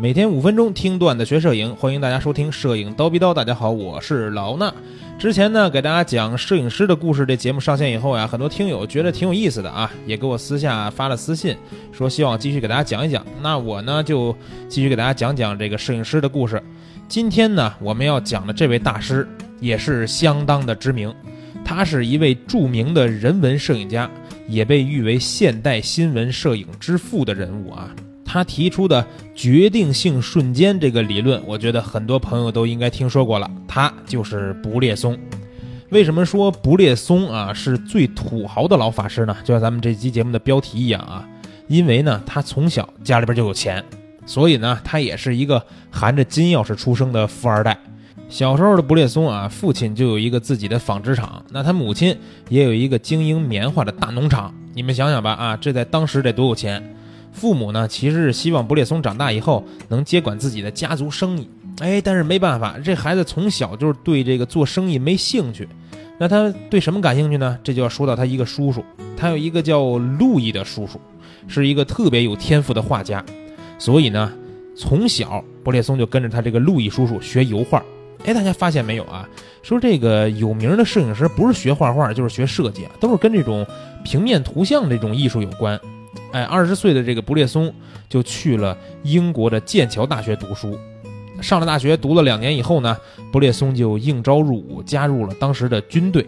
每天五分钟听段子学摄影，欢迎大家收听《摄影刀逼刀》。大家好，我是老衲。之前呢，给大家讲摄影师的故事，这节目上线以后呀，很多听友觉得挺有意思的啊，也给我私下发了私信，说希望继续给大家讲一讲。那我呢，就继续给大家讲讲这个摄影师的故事。今天呢，我们要讲的这位大师也是相当的知名，他是一位著名的人文摄影家，也被誉为现代新闻摄影之父的人物啊。他提出的决定性瞬间这个理论，我觉得很多朋友都应该听说过了。他就是不列松。为什么说不列松啊是最土豪的老法师呢？就像咱们这期节目的标题一样啊，因为呢他从小家里边就有钱，所以呢他也是一个含着金钥匙出生的富二代。小时候的不列松啊，父亲就有一个自己的纺织厂，那他母亲也有一个经营棉花的大农场。你们想想吧啊，这在当时得多有钱！父母呢，其实是希望布列松长大以后能接管自己的家族生意。哎，但是没办法，这孩子从小就是对这个做生意没兴趣。那他对什么感兴趣呢？这就要说到他一个叔叔，他有一个叫路易的叔叔，是一个特别有天赋的画家。所以呢，从小布列松就跟着他这个路易叔叔学油画。哎，大家发现没有啊？说这个有名的摄影师不是学画画就是学设计啊，都是跟这种平面图像这种艺术有关。哎，二十岁的这个布列松就去了英国的剑桥大学读书。上了大学，读了两年以后呢，布列松就应招入伍，加入了当时的军队。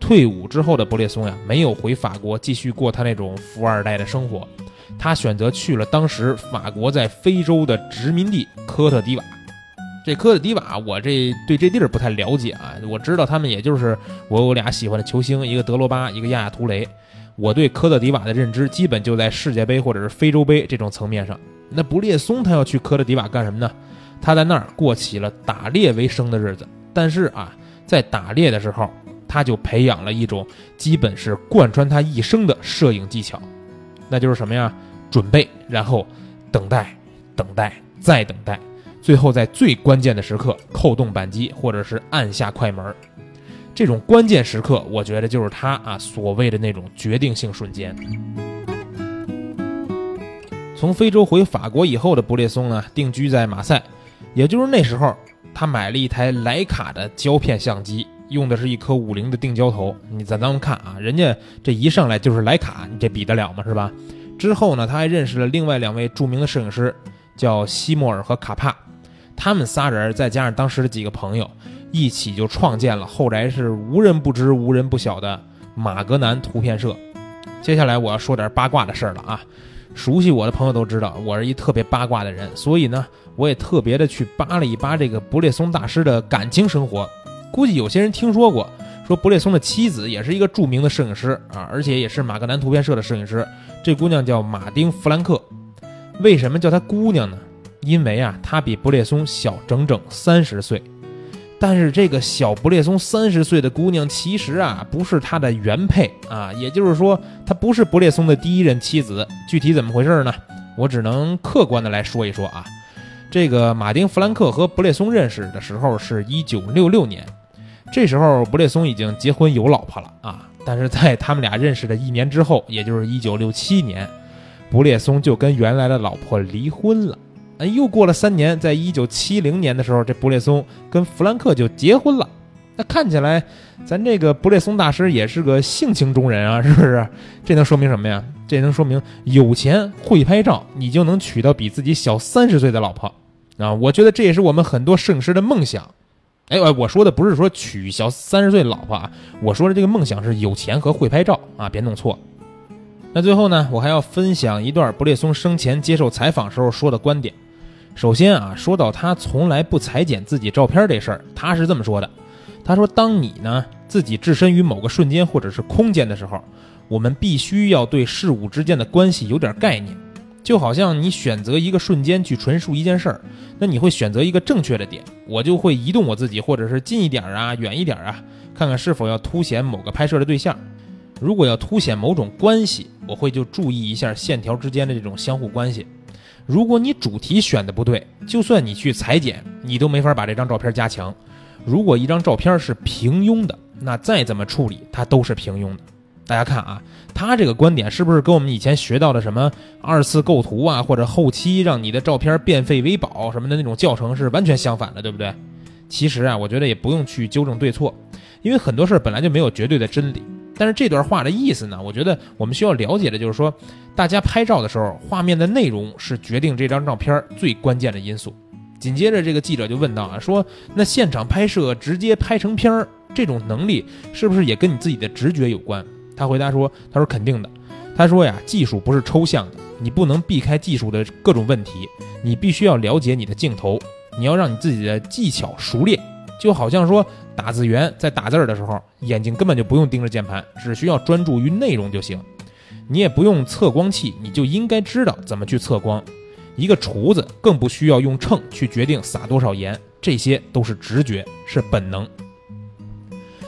退伍之后的布列松呀，没有回法国继续过他那种富二代的生活，他选择去了当时法国在非洲的殖民地科特迪瓦。这科特迪瓦，我这对这地儿不太了解啊，我知道他们也就是我有俩喜欢的球星，一个德罗巴，一个亚亚图雷。我对科特迪瓦的认知基本就在世界杯或者是非洲杯这种层面上。那不列松他要去科特迪瓦干什么呢？他在那儿过起了打猎为生的日子。但是啊，在打猎的时候，他就培养了一种基本是贯穿他一生的摄影技巧，那就是什么呀？准备，然后等待，等待，再等待，最后在最关键的时刻扣动扳机或者是按下快门。这种关键时刻，我觉得就是他啊所谓的那种决定性瞬间。从非洲回法国以后的布列松呢，定居在马赛，也就是那时候，他买了一台徕卡的胶片相机，用的是一颗五零的定焦头。你咱咱们看啊，人家这一上来就是徕卡，你这比得了吗？是吧？之后呢，他还认识了另外两位著名的摄影师，叫西莫尔和卡帕，他们仨人再加上当时的几个朋友。一起就创建了后来是无人不知、无人不晓的马格南图片社。接下来我要说点八卦的事儿了啊！熟悉我的朋友都知道，我是一特别八卦的人，所以呢，我也特别的去扒了一扒这个布列松大师的感情生活。估计有些人听说过，说布列松的妻子也是一个著名的摄影师啊，而且也是马格南图片社的摄影师。这姑娘叫马丁·弗兰克。为什么叫她姑娘呢？因为啊，他比不列松小整整三十岁。但是这个小不列松三十岁的姑娘，其实啊不是他的原配啊，也就是说，她不是不列松的第一任妻子。具体怎么回事呢？我只能客观的来说一说啊。这个马丁·弗兰克和不列松认识的时候是一九六六年，这时候不列松已经结婚有老婆了啊。但是在他们俩认识的一年之后，也就是一九六七年，不列松就跟原来的老婆离婚了。哎，又过了三年，在一九七零年的时候，这布列松跟弗兰克就结婚了。那看起来，咱这个布列松大师也是个性情中人啊，是不是？这能说明什么呀？这能说明有钱会拍照，你就能娶到比自己小三十岁的老婆啊！我觉得这也是我们很多摄影师的梦想。哎，我说的不是说娶小三十岁老婆啊，我说的这个梦想是有钱和会拍照啊，别弄错。那最后呢，我还要分享一段布列松生前接受采访时候说的观点。首先啊，说到他从来不裁剪自己照片这事儿，他是这么说的：“他说，当你呢自己置身于某个瞬间或者是空间的时候，我们必须要对事物之间的关系有点概念。就好像你选择一个瞬间去陈述一件事儿，那你会选择一个正确的点，我就会移动我自己，或者是近一点啊，远一点啊，看看是否要凸显某个拍摄的对象。如果要凸显某种关系，我会就注意一下线条之间的这种相互关系。”如果你主题选的不对，就算你去裁剪，你都没法把这张照片加强。如果一张照片是平庸的，那再怎么处理它都是平庸的。大家看啊，他这个观点是不是跟我们以前学到的什么二次构图啊，或者后期让你的照片变废为宝什么的那种教程是完全相反的，对不对？其实啊，我觉得也不用去纠正对错，因为很多事儿本来就没有绝对的真理。但是这段话的意思呢，我觉得我们需要了解的就是说，大家拍照的时候，画面的内容是决定这张照片最关键的因素。紧接着，这个记者就问到啊，说那现场拍摄直接拍成片儿，这种能力是不是也跟你自己的直觉有关？他回答说，他说肯定的。他说呀，技术不是抽象的，你不能避开技术的各种问题，你必须要了解你的镜头，你要让你自己的技巧熟练。就好像说打字员在打字的时候，眼睛根本就不用盯着键盘，只需要专注于内容就行。你也不用测光器，你就应该知道怎么去测光。一个厨子更不需要用秤去决定撒多少盐，这些都是直觉，是本能。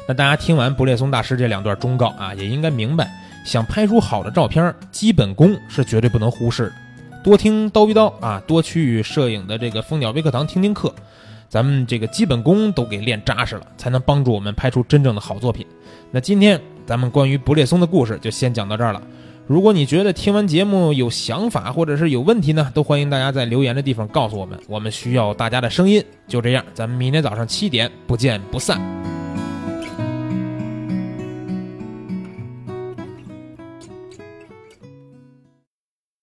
那大家听完布列松大师这两段忠告啊，也应该明白，想拍出好的照片，基本功是绝对不能忽视的。多听叨逼叨啊，多去摄影的这个蜂鸟微课堂听听课，咱们这个基本功都给练扎实了，才能帮助我们拍出真正的好作品。那今天咱们关于不列松的故事就先讲到这儿了。如果你觉得听完节目有想法或者是有问题呢，都欢迎大家在留言的地方告诉我们，我们需要大家的声音。就这样，咱们明天早上七点不见不散。